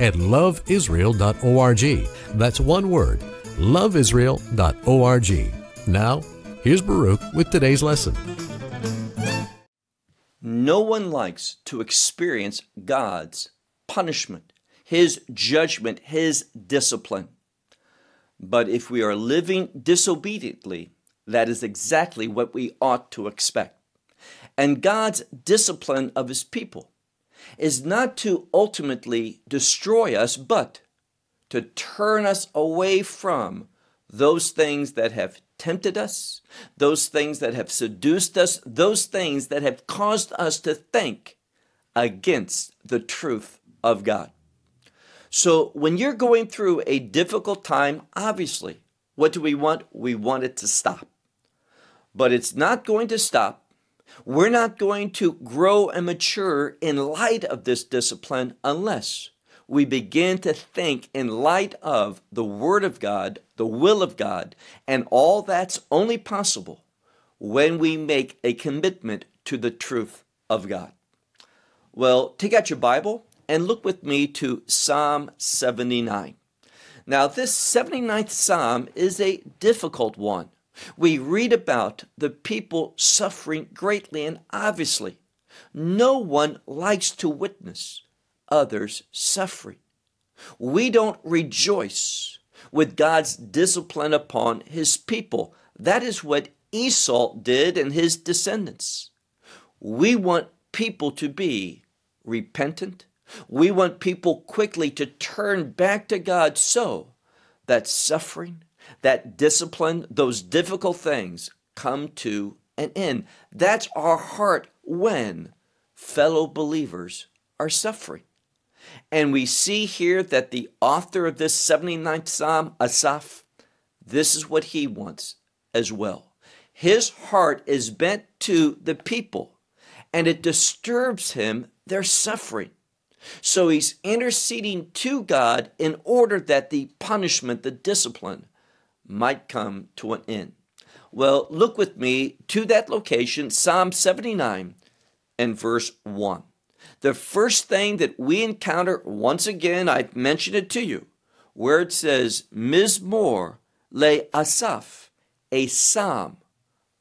at loveisrael.org. That's one word, loveisrael.org. Now, here's Baruch with today's lesson. No one likes to experience God's punishment, His judgment, His discipline. But if we are living disobediently, that is exactly what we ought to expect. And God's discipline of His people is not to ultimately destroy us, but to turn us away from those things that have tempted us, those things that have seduced us, those things that have caused us to think against the truth of God. So when you're going through a difficult time, obviously, what do we want? We want it to stop. But it's not going to stop we're not going to grow and mature in light of this discipline unless we begin to think in light of the Word of God, the will of God, and all that's only possible when we make a commitment to the truth of God. Well, take out your Bible and look with me to Psalm 79. Now, this 79th Psalm is a difficult one. We read about the people suffering greatly, and obviously, no one likes to witness others suffering. We don't rejoice with God's discipline upon his people. That is what Esau did and his descendants. We want people to be repentant. We want people quickly to turn back to God so that suffering that discipline, those difficult things come to an end. That's our heart when fellow believers are suffering. And we see here that the author of this 79th Psalm, Asaph, this is what he wants as well. His heart is bent to the people, and it disturbs him their suffering. So he's interceding to God in order that the punishment, the discipline, might come to an end. Well, look with me to that location, Psalm 79 and verse 1. The first thing that we encounter, once again, I've mentioned it to you, where it says, Mizmor le Asaph, a psalm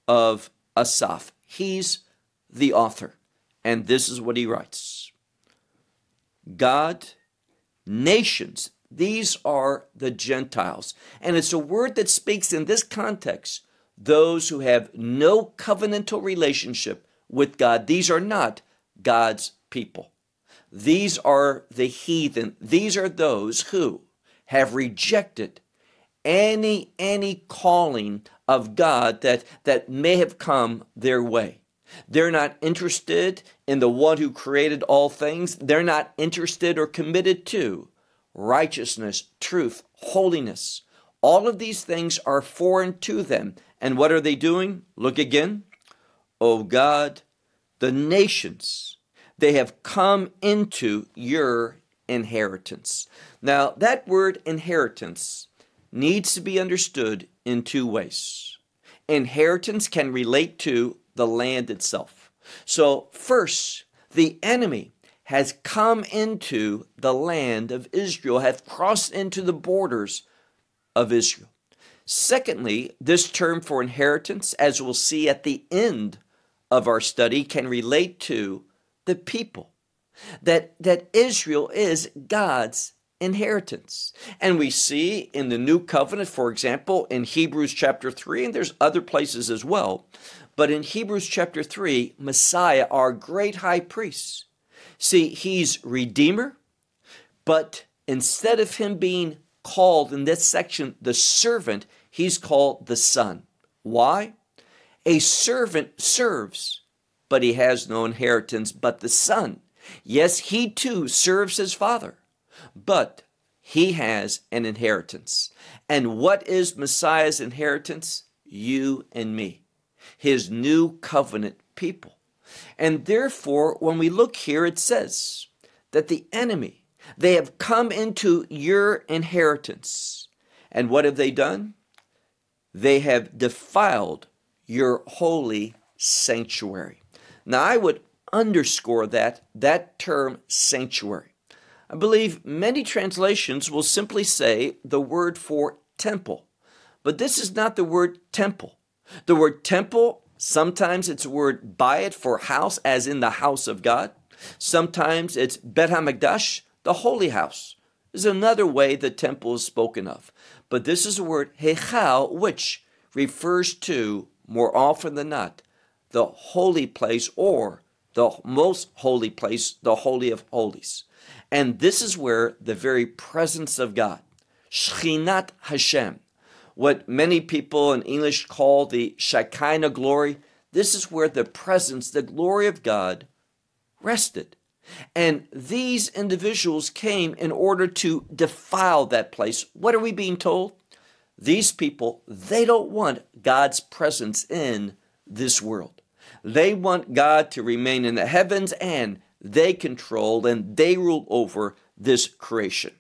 of Asaph. He's the author. And this is what he writes God, nations, these are the Gentiles. And it's a word that speaks in this context those who have no covenantal relationship with God. These are not God's people. These are the heathen. These are those who have rejected any any calling of God that that may have come their way. They're not interested in the one who created all things. They're not interested or committed to righteousness, truth, holiness. All of these things are foreign to them. And what are they doing? Look again. O God, the nations, they have come into your inheritance. Now, that word inheritance needs to be understood in two ways. Inheritance can relate to the land itself. So, first, the enemy has come into the land of Israel, have crossed into the borders of Israel. Secondly, this term for inheritance, as we'll see at the end of our study, can relate to the people. That, that Israel is God's inheritance. And we see in the new covenant, for example, in Hebrews chapter 3, and there's other places as well, but in Hebrews chapter 3, Messiah, our great high priest, See, he's Redeemer, but instead of him being called in this section the servant, he's called the son. Why? A servant serves, but he has no inheritance but the son. Yes, he too serves his father, but he has an inheritance. And what is Messiah's inheritance? You and me, his new covenant people. And therefore, when we look here, it says that the enemy, they have come into your inheritance. And what have they done? They have defiled your holy sanctuary. Now, I would underscore that, that term sanctuary. I believe many translations will simply say the word for temple, but this is not the word temple. The word temple, sometimes it's a word bayit for house, as in the house of God. Sometimes it's Bet HaMikdash, the holy house. Is another way the temple is spoken of. But this is the word hechal, which refers to, more often than not, the holy place or the most holy place, the Holy of Holies. And this is where the very presence of God, Shechinat Hashem, what many people in English call the Shekinah glory, this is where the presence, the glory of God rested. And these individuals came in order to defile that place. What are we being told? These people, they don't want God's presence in this world. They want God to remain in the heavens and they control and they rule over this creation.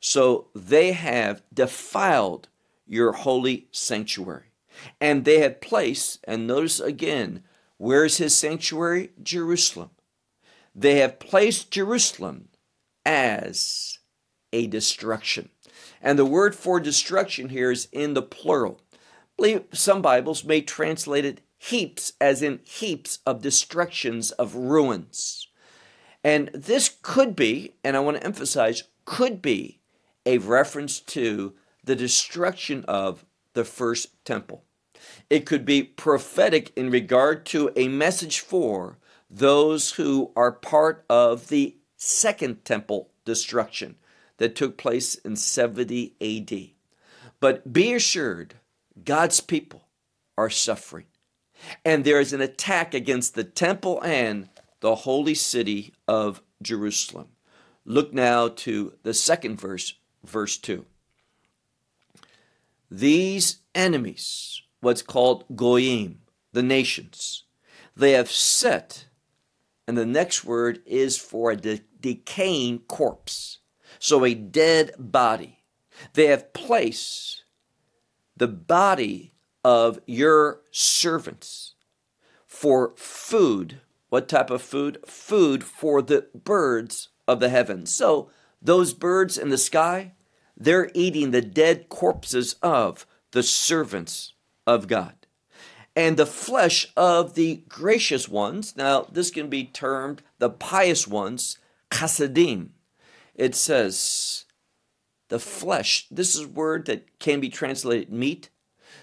So they have defiled your holy sanctuary. And they have placed, and notice again, where's his sanctuary? Jerusalem. They have placed Jerusalem as a destruction. And the word for destruction here is in the plural. Some Bibles may translate it heaps, as in heaps of destructions of ruins. And this could be, and I want to emphasize, could be a reference to the destruction of the first temple. It could be prophetic in regard to a message for those who are part of the second temple destruction that took place in 70 AD. But be assured, God's people are suffering and there is an attack against the temple and the holy city of Jerusalem. Look now to the second verse, verse 2. These enemies, what's called Goyim, the nations, they have set, and the next word is for a de- decaying corpse, so a dead body. They have placed the body of your servants for food. What type of food? Food for the birds of the heavens. So, those birds in the sky, they're eating the dead corpses of the servants of God. And the flesh of the gracious ones, now this can be termed the pious ones, chasadim. It says, the flesh, this is a word that can be translated meat,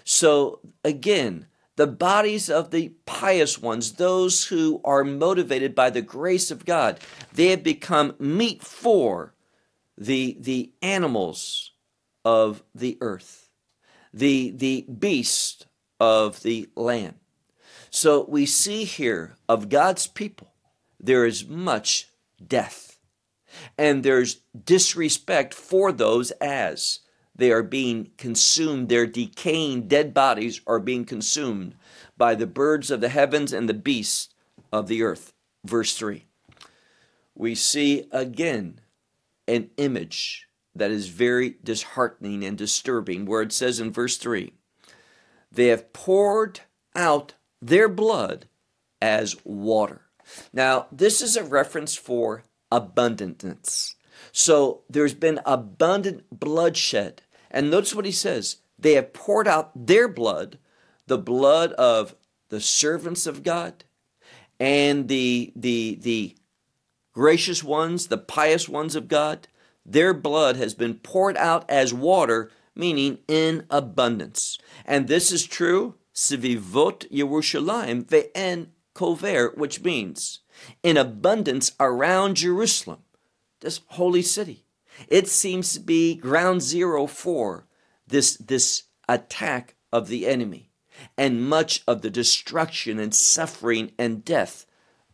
so again, the bodies of the pious ones, those who are motivated by the grace of God, they have become meat for the, the animals of the earth, the, the beast of the land. So we see here of God's people, there is much death. And there's disrespect for those as they are being consumed. Their decaying dead bodies are being consumed by the birds of the heavens and the beasts of the earth. Verse 3. We see again an image that is very disheartening and disturbing, where it says in verse 3 They have poured out their blood as water. Now, this is a reference for abundance. So there's been abundant bloodshed and notice what he says they have poured out their blood, the blood of the servants of God and the, the, the gracious ones, the pious ones of God. Their blood has been poured out as water, meaning in abundance. And this is true, Sivivot Yerushalayim ve'en kover, which means in abundance around Jerusalem, this holy city. It seems to be ground zero for this, this attack of the enemy and much of the destruction and suffering and death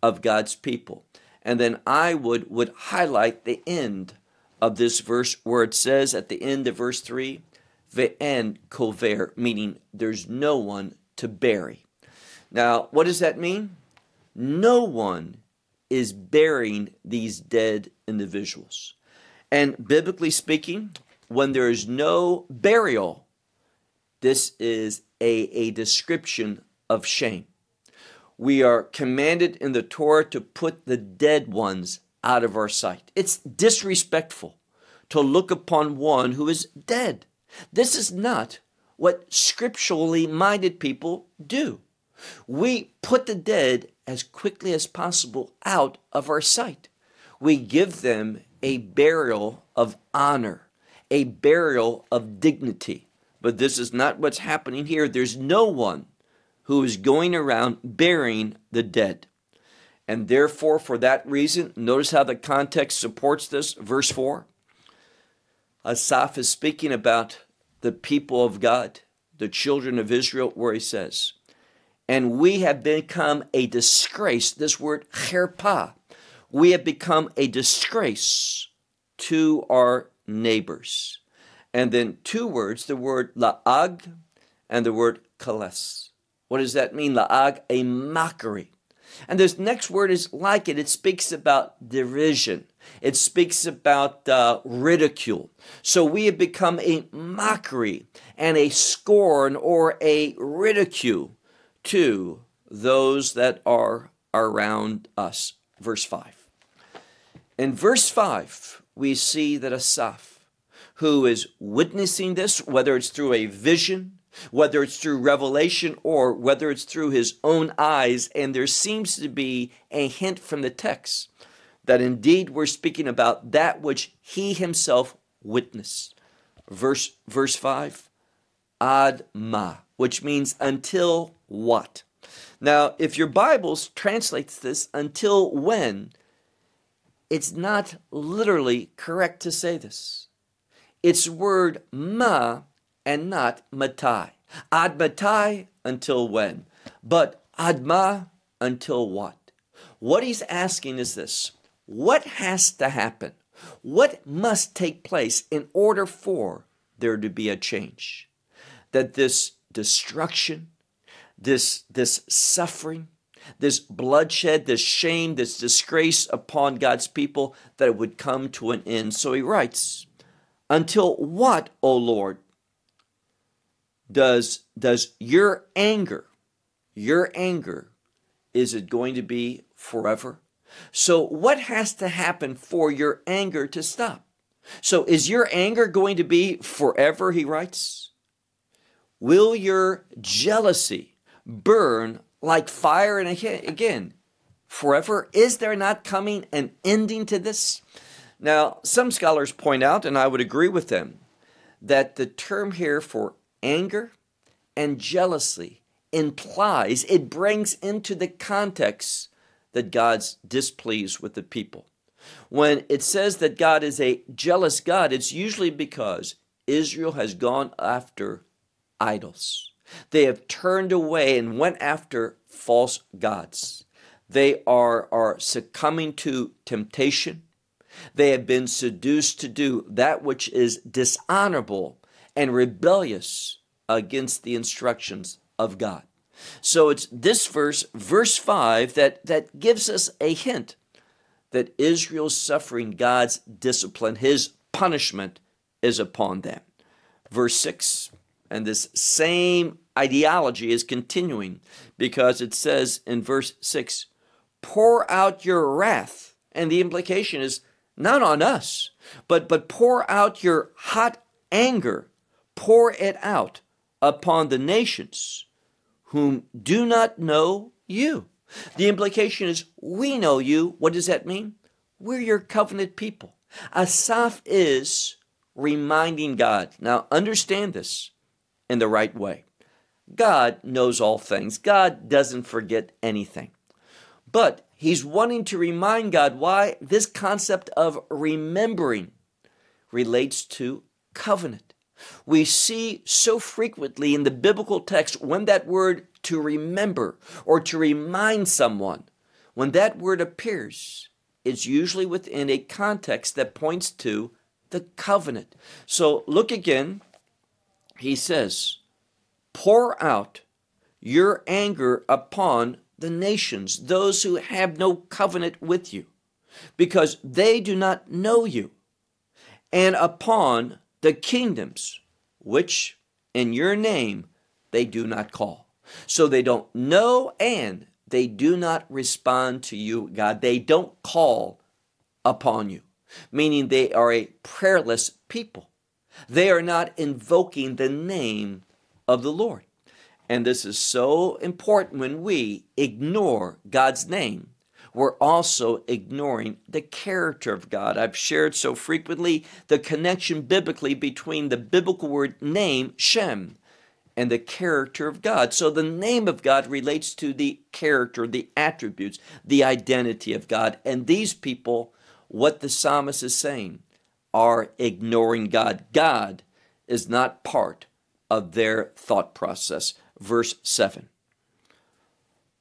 of God's people. And then I would, would highlight the end of this verse where it says at the end of verse 3, Ve'en kover, meaning there's no one to bury. Now, what does that mean? No one is burying these dead individuals. And biblically speaking, when there is no burial, this is a, a description of shame. We are commanded in the Torah to put the dead ones out of our sight. It's disrespectful to look upon one who is dead. This is not what scripturally minded people do. We put the dead as quickly as possible out of our sight. We give them a burial of honor, a burial of dignity. But this is not what's happening here. There's no one who is going around burying the dead. And therefore, for that reason, notice how the context supports this. Verse 4 Asaph is speaking about the people of God, the children of Israel, where he says, And we have become a disgrace. This word, cherpa, we have become a disgrace to our neighbors. And then two words, the word la'ag and the word kales. What does that mean? La'ag, a mockery. And this next word is like it. It speaks about derision. It speaks about uh, ridicule. So we have become a mockery and a scorn or a ridicule to those that are around us. Verse 5. In verse 5, we see that Asaph, who is witnessing this, whether it's through a vision, whether it's through revelation or whether it's through his own eyes, and there seems to be a hint from the text that indeed we're speaking about that which he himself witnessed. Verse, verse 5 Ad ma, which means until what? Now, if your Bibles translates this until when, it's not literally correct to say this. It's word ma and not matai. Ad matai until when? But adma until what? What he's asking is this what has to happen? What must take place in order for there to be a change? That this destruction, this, this suffering, this bloodshed, this shame, this disgrace upon God's people, that it would come to an end. So he writes, Until what, O Lord, does, does your anger, your anger, is it going to be forever? So, what has to happen for your anger to stop? So, is your anger going to be forever? He writes. Will your jealousy burn like fire? And again, forever? Is there not coming an ending to this? Now, some scholars point out, and I would agree with them, that the term here for anger and jealousy implies, it brings into the context that God's displeased with the people. When it says that God is a jealous God, it's usually because Israel has gone after idols. They have turned away and went after false gods. They are, are succumbing to temptation. They have been seduced to do that which is dishonorable and rebellious against the instructions of God. So it's this verse, verse 5, that, that gives us a hint that Israel's suffering God's discipline, his punishment is upon them. Verse 6, and this same ideology is continuing because it says in verse 6, pour out your wrath. And the implication is not on us, but, but pour out your hot anger, pour it out upon the nations whom do not know you. The implication is we know you. What does that mean? We're your covenant people. Asaph is reminding God. Now, understand this in the right way. God knows all things, God doesn't forget anything. But he's wanting to remind God why this concept of remembering relates to covenant. We see so frequently in the biblical text when that word to remember or to remind someone, when that word appears, it's usually within a context that points to the covenant. So look again. He says, Pour out your anger upon the nations, those who have no covenant with you, because they do not know you, and upon the kingdoms which in your name they do not call. So they don't know and they do not respond to you, God. They don't call upon you, meaning they are a prayerless people. They are not invoking the name of the Lord. And this is so important when we ignore God's name. We're also ignoring the character of God. I've shared so frequently the connection biblically between the biblical word name, Shem, and the character of God. So the name of God relates to the character, the attributes, the identity of God. And these people, what the psalmist is saying, are ignoring God. God is not part of their thought process. Verse 7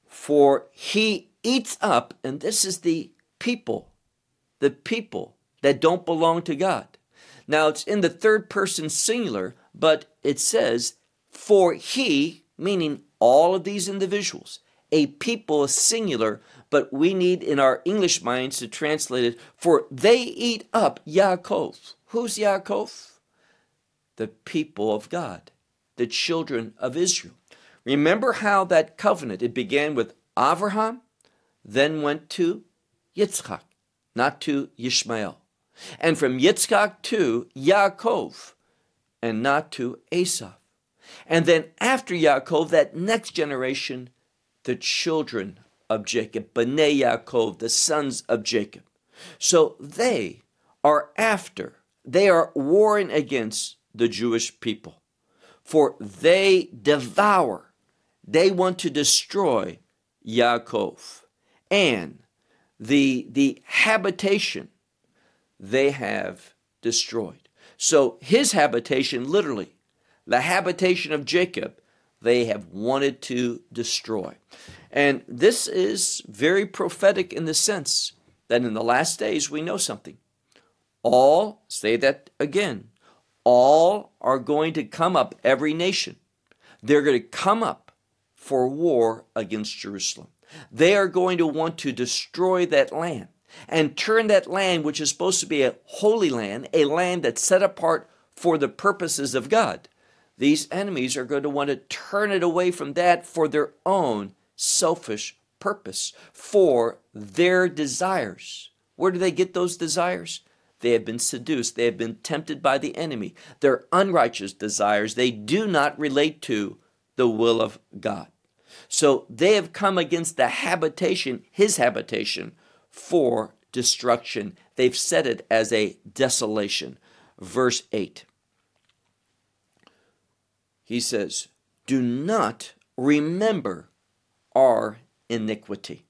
For he eats up, and this is the people, the people that don't belong to God. Now it's in the third person singular, but it says for he, meaning all of these individuals, a people is singular, but we need in our English minds to translate it, for they eat up Yaakov. Who's Yaakov? The people of God, the children of Israel. Remember how that covenant, it began with Abraham, then went to Yitzchak, not to Yishmael. And from Yitzchak to Yaakov, and not to Esau. And then after Yaakov, that next generation, the children of Jacob, Bnei Yaakov, the sons of Jacob. So they are after, they are warring against the Jewish people. For they devour, they want to destroy Yaakov and the, the habitation they have destroyed. So his habitation literally the habitation of Jacob, they have wanted to destroy. And this is very prophetic in the sense that in the last days we know something. All, say that again, all are going to come up, every nation. They're going to come up for war against Jerusalem. They are going to want to destroy that land and turn that land, which is supposed to be a holy land, a land that's set apart for the purposes of God, these enemies are going to want to turn it away from that for their own selfish purpose, for their desires. Where do they get those desires? They have been seduced. They have been tempted by the enemy. Their unrighteous desires, they do not relate to the will of God. So they have come against the habitation, his habitation, for destruction. They've set it as a desolation. Verse 8 he says, Do not remember our iniquity.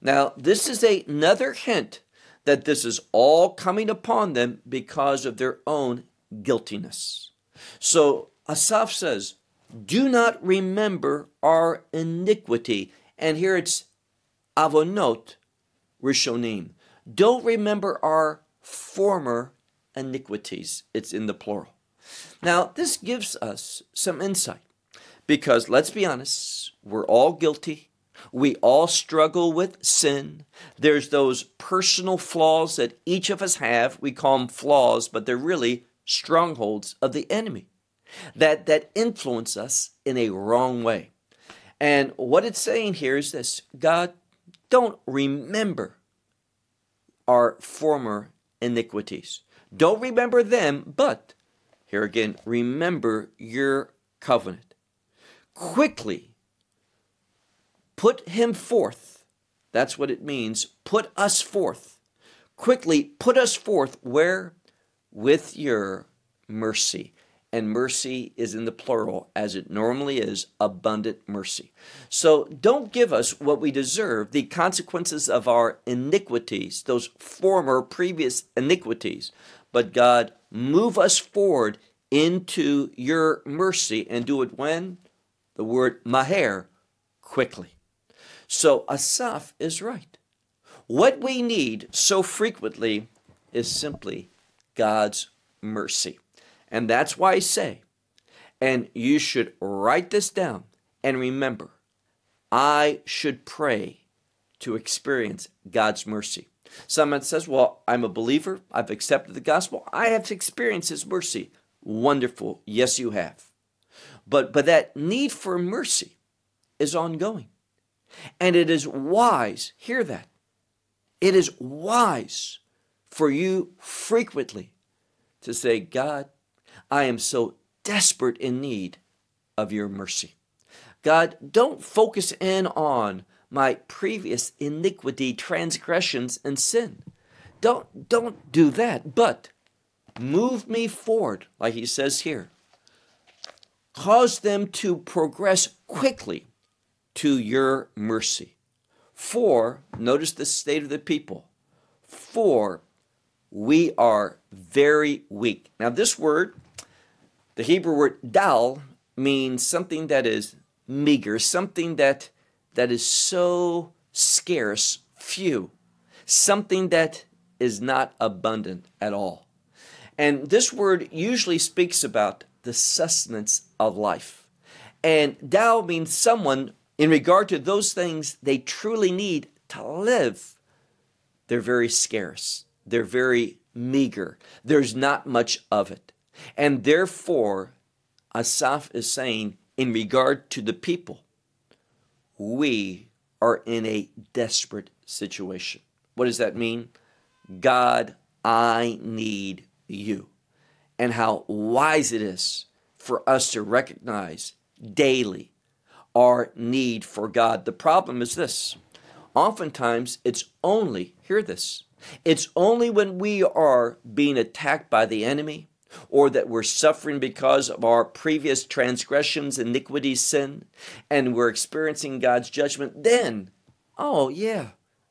Now, this is a, another hint that this is all coming upon them because of their own guiltiness. So Asaph says, Do not remember our iniquity. And here it's avonot rishonim. Don't remember our former iniquities. It's in the plural. Now, this gives us some insight because let's be honest, we're all guilty. We all struggle with sin. There's those personal flaws that each of us have. We call them flaws, but they're really strongholds of the enemy that, that influence us in a wrong way. And what it's saying here is this God, don't remember our former iniquities. Don't remember them, but here again, remember your covenant. Quickly put him forth. That's what it means. Put us forth. Quickly put us forth where? With your mercy. And mercy is in the plural, as it normally is abundant mercy. So don't give us what we deserve, the consequences of our iniquities, those former, previous iniquities. But God, move us forward into your mercy and do it when? The word maher, quickly. So Asaph is right. What we need so frequently is simply God's mercy. And that's why I say, and you should write this down and remember, I should pray to experience God's mercy. Someone says, Well, I'm a believer. I've accepted the gospel. I have experienced His mercy. Wonderful. Yes, you have. But, but that need for mercy is ongoing. And it is wise, hear that. It is wise for you frequently to say, God, I am so desperate in need of your mercy. God, don't focus in on my previous iniquity, transgressions, and sin. Don't, don't do that, but move me forward, like he says here. Cause them to progress quickly to your mercy. For, notice the state of the people, for we are very weak. Now, this word, the Hebrew word dal, means something that is meager, something that that is so scarce, few, something that is not abundant at all. And this word usually speaks about the sustenance of life. And Dal means someone in regard to those things they truly need to live. They're very scarce. They're very meager. There's not much of it. And therefore, Asaph is saying, in regard to the people, we are in a desperate situation. What does that mean? God, I need you. And how wise it is for us to recognize daily our need for God. The problem is this oftentimes it's only, hear this, it's only when we are being attacked by the enemy or that we're suffering because of our previous transgressions, iniquities, sin, and we're experiencing God's judgment, then, oh, yeah,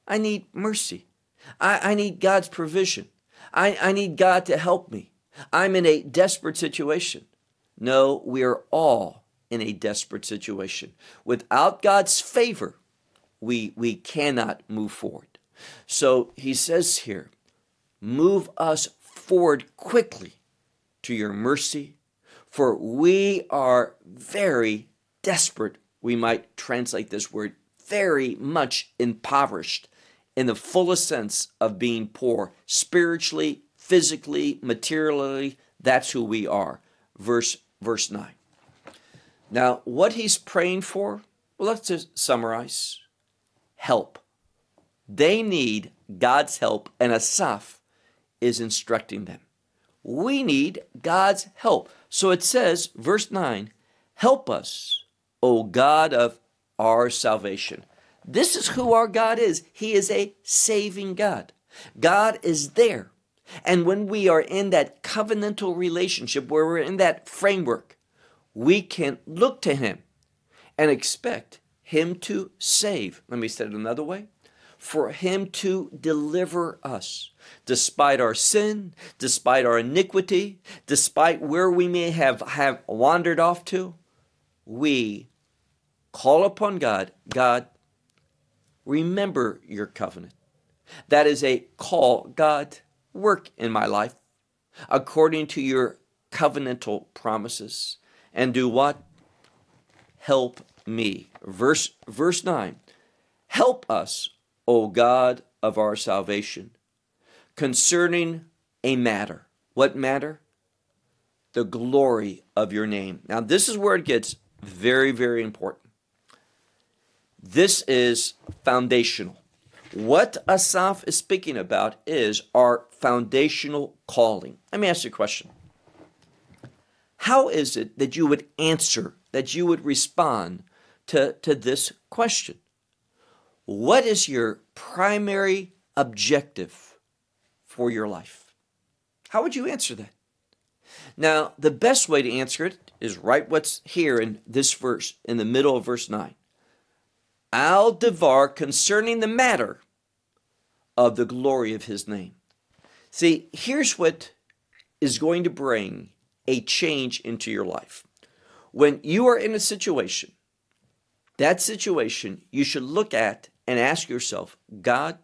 I need mercy. I, I need God's provision. I, I need God to help me. I'm in a desperate situation. No, we are all in a desperate situation. Without God's favor, we, we cannot move forward. So he says here, move us forward quickly to your mercy, for we are very desperate. We might translate this word very much impoverished in the fullest sense of being poor, spiritually, physically, materially. That's who we are. Verse, verse 9. Now, what he's praying for, well, let's just summarize help. They need God's help, and Asaph is instructing them. We need God's help. So it says, verse 9, Help us, O God of our salvation. This is who our God is. He is a saving God. God is there. And when we are in that covenantal relationship, where we're in that framework, we can look to Him and expect Him to save. Let me say it another way for Him to deliver us. Despite our sin, despite our iniquity, despite where we may have, have wandered off to, we call upon God. God, remember your covenant. That is a call. God, work in my life according to your covenantal promises. And do what? Help me. Verse, verse 9. Help us, O God of our salvation, concerning a matter. What matter? The glory of your name. Now, this is where it gets very, very important. This is foundational. What Asaph is speaking about is our foundational calling. Let me ask you a question. How is it that you would answer, that you would respond to, to this question? What is your primary objective for your life? How would you answer that? Now, the best way to answer it is write what's here in this verse, in the middle of verse 9. Al Devar concerning the matter of the glory of his name. See, here's what is going to bring a change into your life. When you are in a situation, that situation you should look at and ask yourself, God,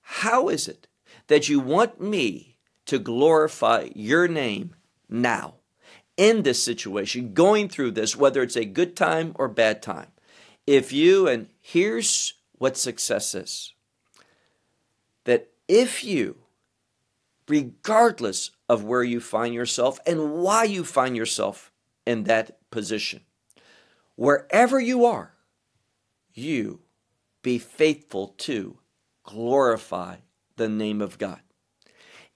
how is it that you want me to glorify your name now in this situation, going through this, whether it's a good time or bad time. If you, and here's what success is that if you, regardless of where you find yourself and why you find yourself in that position, wherever you are, you be faithful to glorify the name of God.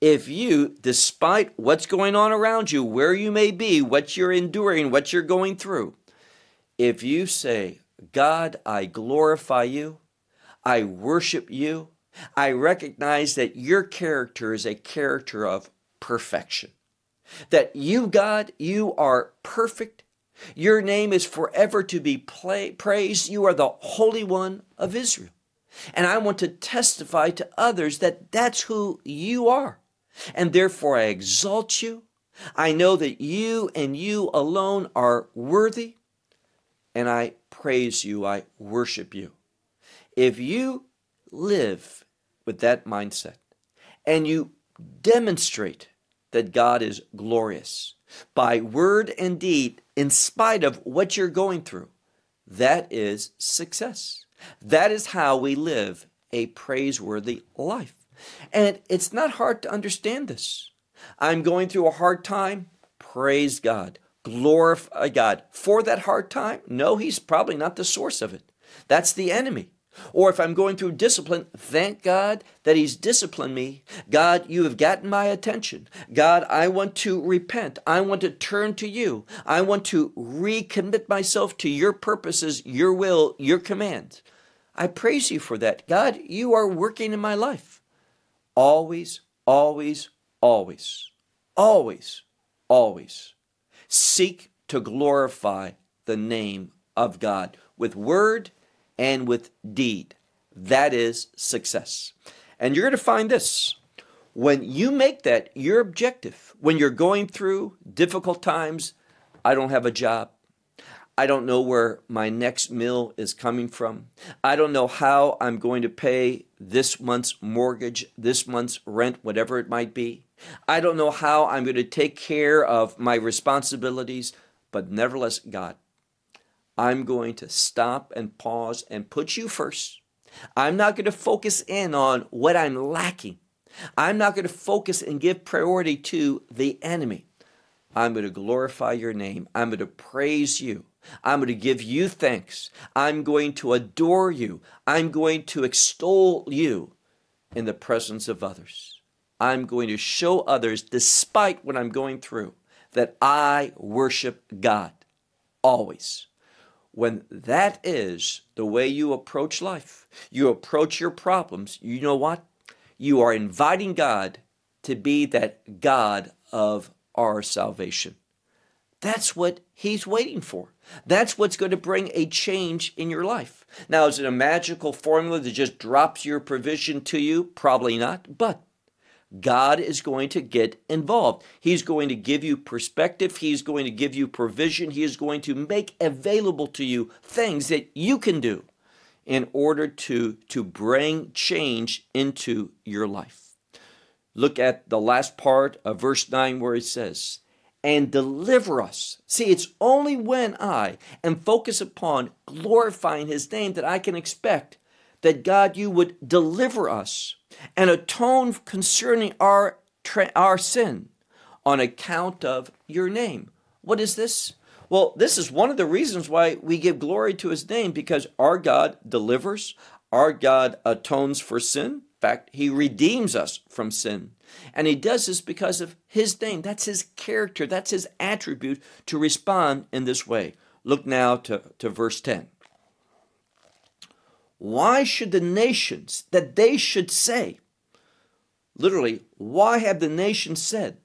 If you, despite what's going on around you, where you may be, what you're enduring, what you're going through, if you say, God, I glorify you, I worship you, I recognize that your character is a character of perfection. That you, God, you are perfect. Your name is forever to be praised. You are the Holy One of Israel. And I want to testify to others that that's who you are. And therefore I exalt you. I know that you and you alone are worthy. And I praise you. I worship you. If you live with that mindset and you demonstrate that God is glorious by word and deed, in spite of what you're going through, that is success. That is how we live a praiseworthy life. And it's not hard to understand this. I'm going through a hard time. Praise God. Glorify God. For that hard time? No, He's probably not the source of it. That's the enemy. Or if I'm going through discipline, thank God that He's disciplined me. God, you have gotten my attention. God, I want to repent. I want to turn to you. I want to recommit myself to your purposes, your will, your commands. I praise you for that. God, you are working in my life. Always, always, always, always, always seek to glorify the name of God with word and with deed. That is success. And you're going to find this. When you make that your objective, when you're going through difficult times, I don't have a job. I don't know where my next meal is coming from. I don't know how I'm going to pay this month's mortgage, this month's rent, whatever it might be. I don't know how I'm going to take care of my responsibilities, but nevertheless, God, I'm going to stop and pause and put you first. I'm not going to focus in on what I'm lacking. I'm not going to focus and give priority to the enemy. I'm going to glorify your name. I'm going to praise you. I'm going to give you thanks. I'm going to adore you. I'm going to extol you in the presence of others. I'm going to show others, despite what I'm going through, that I worship God always. When that is the way you approach life, you approach your problems, you know what? You are inviting God to be that God of our salvation. That's what He's waiting for. That's what's going to bring a change in your life. Now, is it a magical formula that just drops your provision to you? Probably not, but God is going to get involved. He's going to give you perspective. He's going to give you provision. He is going to make available to you things that you can do in order to, to bring change into your life. Look at the last part of verse 9 where it says, and deliver us. See, it's only when I am focused upon glorifying His name that I can expect that God, you would deliver us and atone concerning our, our sin on account of your name. What is this? Well, this is one of the reasons why we give glory to His name because our God delivers, our God atones for sin. In fact, He redeems us from sin. And he does this because of his name. That's his character. That's his attribute to respond in this way. Look now to, to verse 10. Why should the nations, that they should say, literally, why have the nations said,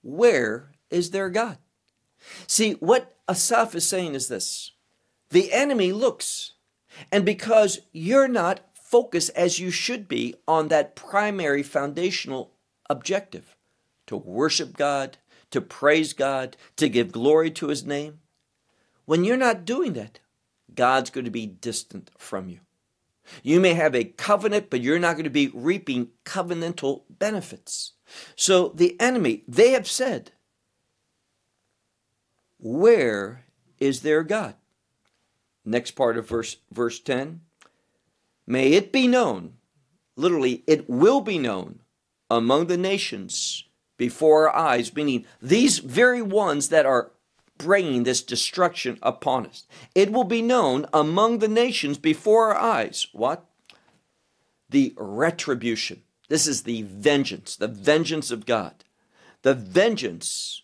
Where is their God? See, what Asaph is saying is this the enemy looks, and because you're not focused as you should be on that primary foundational objective to worship God, to praise God, to give glory to His name. When you're not doing that, God's going to be distant from you. You may have a covenant, but you're not going to be reaping covenantal benefits. So the enemy, they have said, Where is their God? Next part of verse, verse 10 May it be known, literally, it will be known among the nations before our eyes, meaning these very ones that are bringing this destruction upon us. It will be known among the nations before our eyes. What? The retribution. This is the vengeance, the vengeance of God, the vengeance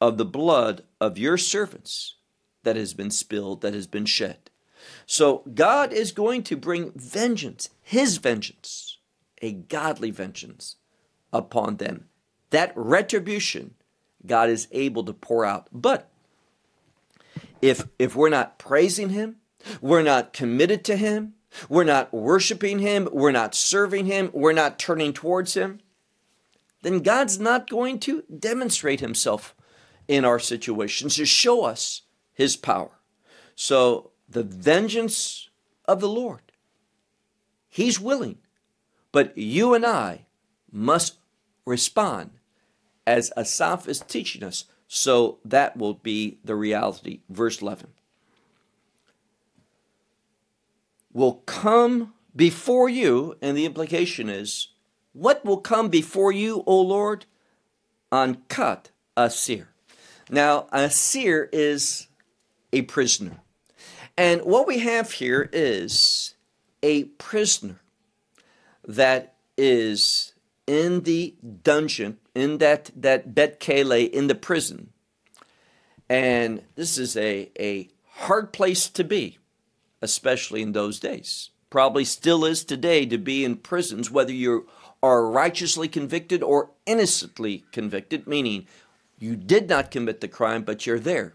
of the blood of your servants that has been spilled, that has been shed. So God is going to bring vengeance, his vengeance, a godly vengeance upon them. That retribution God is able to pour out. But if if we're not praising him, we're not committed to him, we're not worshiping him, we're not serving him, we're not turning towards him, then God's not going to demonstrate himself in our situations to show us his power. So the vengeance of the Lord, he's willing, but you and I must respond as Asaph is teaching us. So that will be the reality. Verse 11 will come before you, and the implication is, what will come before you, O Lord? Ankat Asir. Now, Asir is a prisoner. And what we have here is a prisoner that is in the dungeon, in that, that Bet Kele, in the prison. And this is a, a hard place to be, especially in those days. Probably still is today to be in prisons, whether you are righteously convicted or innocently convicted, meaning you did not commit the crime, but you're there.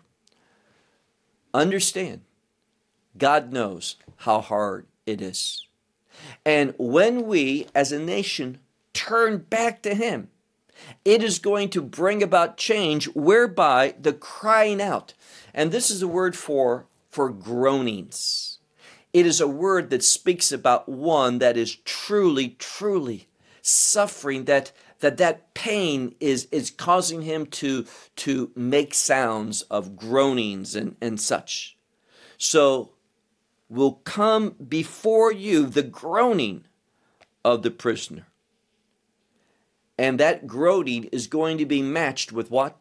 Understand, God knows how hard it is. And when we as a nation turn back to Him, it is going to bring about change whereby the crying out, and this is a word for, for groanings. It is a word that speaks about one that is truly, truly suffering, that that that pain is is causing him to to make sounds of groanings and, and such. So will come before you the groaning of the prisoner and that groaning is going to be matched with what?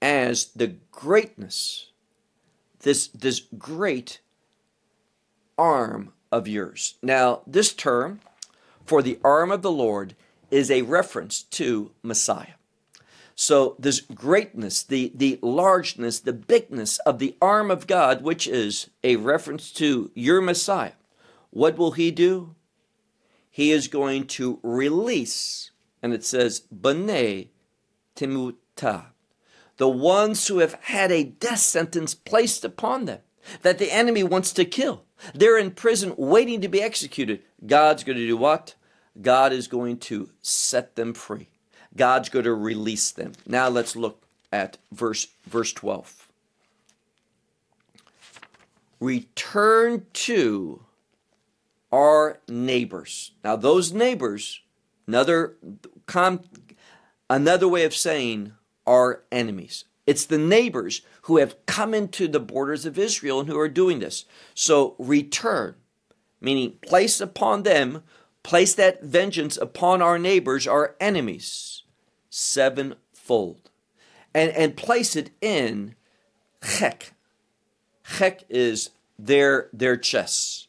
As the greatness, this, this great arm of yours. Now, this term for the arm of the Lord is a reference to Messiah. So, this greatness, the, the largeness, the bigness of the arm of God, which is a reference to your Messiah, what will he do? He is going to release and it says, B'nai Timuta, the ones who have had a death sentence placed upon them that the enemy wants to kill. They're in prison waiting to be executed. God's going to do what? God is going to set them free. God's going to release them. Now let's look at verse verse 12. Return to our neighbors. Now those neighbors Another com- another way of saying our enemies. It's the neighbors who have come into the borders of Israel and who are doing this. So return, meaning place upon them, place that vengeance upon our neighbors, our enemies, sevenfold. And, and place it in Chek. Chek is their, their chests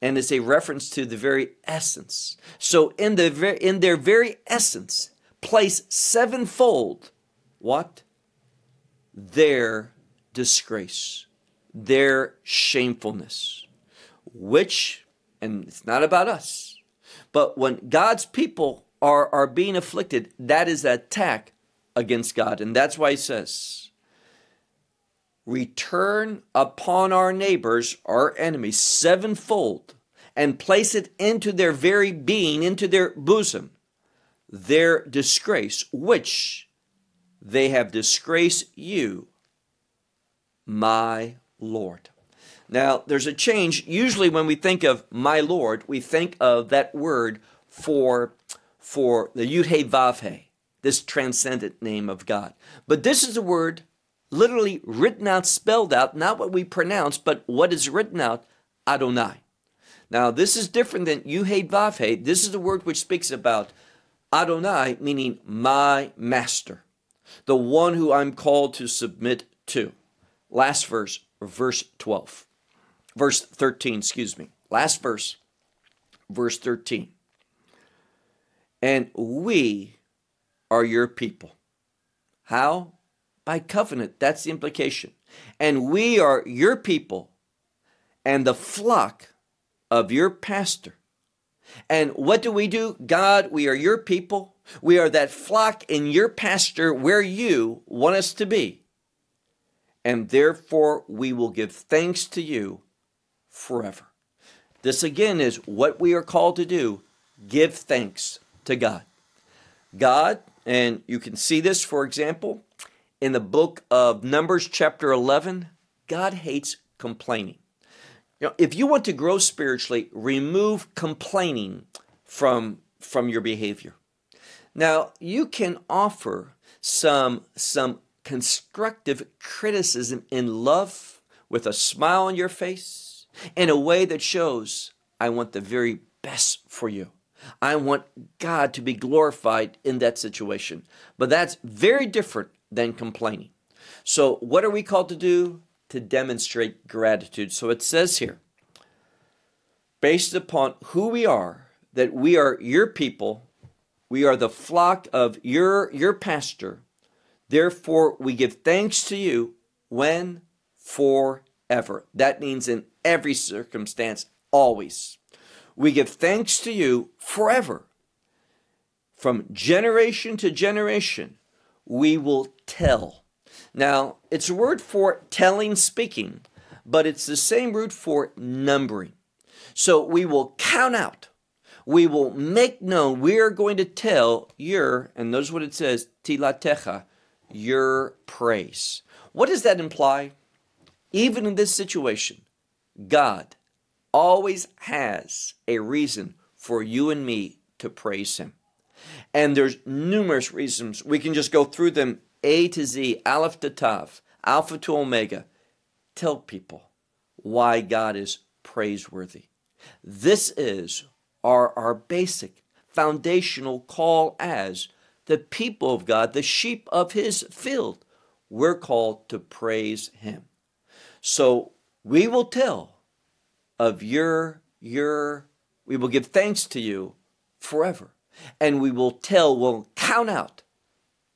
and it's a reference to the very essence. So in the in their very essence, place sevenfold what? Their disgrace, their shamefulness, which and it's not about us, but when God's people are are being afflicted, that is an attack against God, and that's why he says return upon our neighbors, our enemies, sevenfold, and place it into their very being, into their bosom, their disgrace, which they have disgraced you, my Lord. Now, there's a change. Usually, when we think of my Lord, we think of that word for, for the Yud He Vav this transcendent name of God. But this is a word literally written out, spelled out, not what we pronounce, but what is written out, Adonai. Now, this is different than Yud He Vav He. This is the word which speaks about Adonai, meaning my master, the one who I'm called to submit to. Last verse, verse 12. Verse 13, excuse me. Last verse, verse 13. And we are your people. How? By covenant. That's the implication. And we are your people and the flock of your pastor. And what do we do? God, we are your people. We are that flock in your pasture where you want us to be. And therefore we will give thanks to you forever. This again is what we are called to do give thanks to God. God, and you can see this, for example, in the book of Numbers, chapter 11, God hates complaining. You know, if you want to grow spiritually, remove complaining from, from your behavior. Now, you can offer some, some constructive criticism in love with a smile on your face in a way that shows, I want the very best for you. I want God to be glorified in that situation. But that's very different than complaining. So, what are we called to do? to demonstrate gratitude. So it says here, based upon who we are, that we are your people, we are the flock of your, your pastor. Therefore, we give thanks to you when? Forever. That means in every circumstance, always. We give thanks to you forever. From generation to generation, we will tell now, it's a word for telling, speaking, but it's the same root for numbering. So we will count out, we will make known, we are going to tell your, and notice what it says, tilatecha, your praise. What does that imply? Even in this situation, God always has a reason for you and me to praise Him. And there's numerous reasons. We can just go through them a to Z, Aleph to Tav, Alpha to Omega. Tell people why God is praiseworthy. This is our, our basic foundational call as the people of God, the sheep of his field. We're called to praise him. So we will tell of your, your, we will give thanks to you forever. And we will tell, we'll count out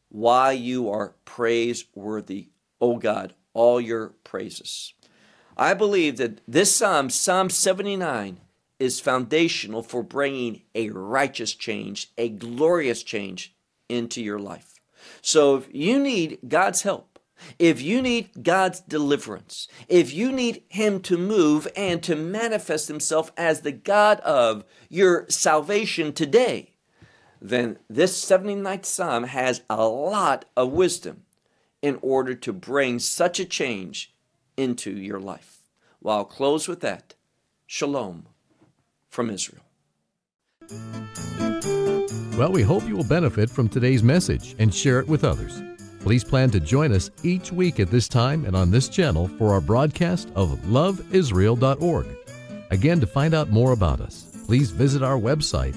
why you are praiseworthy, O God, all your praises. I believe that this psalm, Psalm 79, is foundational for bringing a righteous change, a glorious change into your life. So if you need God's help, if you need God's deliverance, if you need Him to move and to manifest Himself as the God of your salvation today, then this 79th Psalm has a lot of wisdom in order to bring such a change into your life. Well, I'll close with that. Shalom from Israel. Well, we hope you will benefit from today's message and share it with others. Please plan to join us each week at this time and on this channel for our broadcast of loveisrael.org. Again, to find out more about us, please visit our website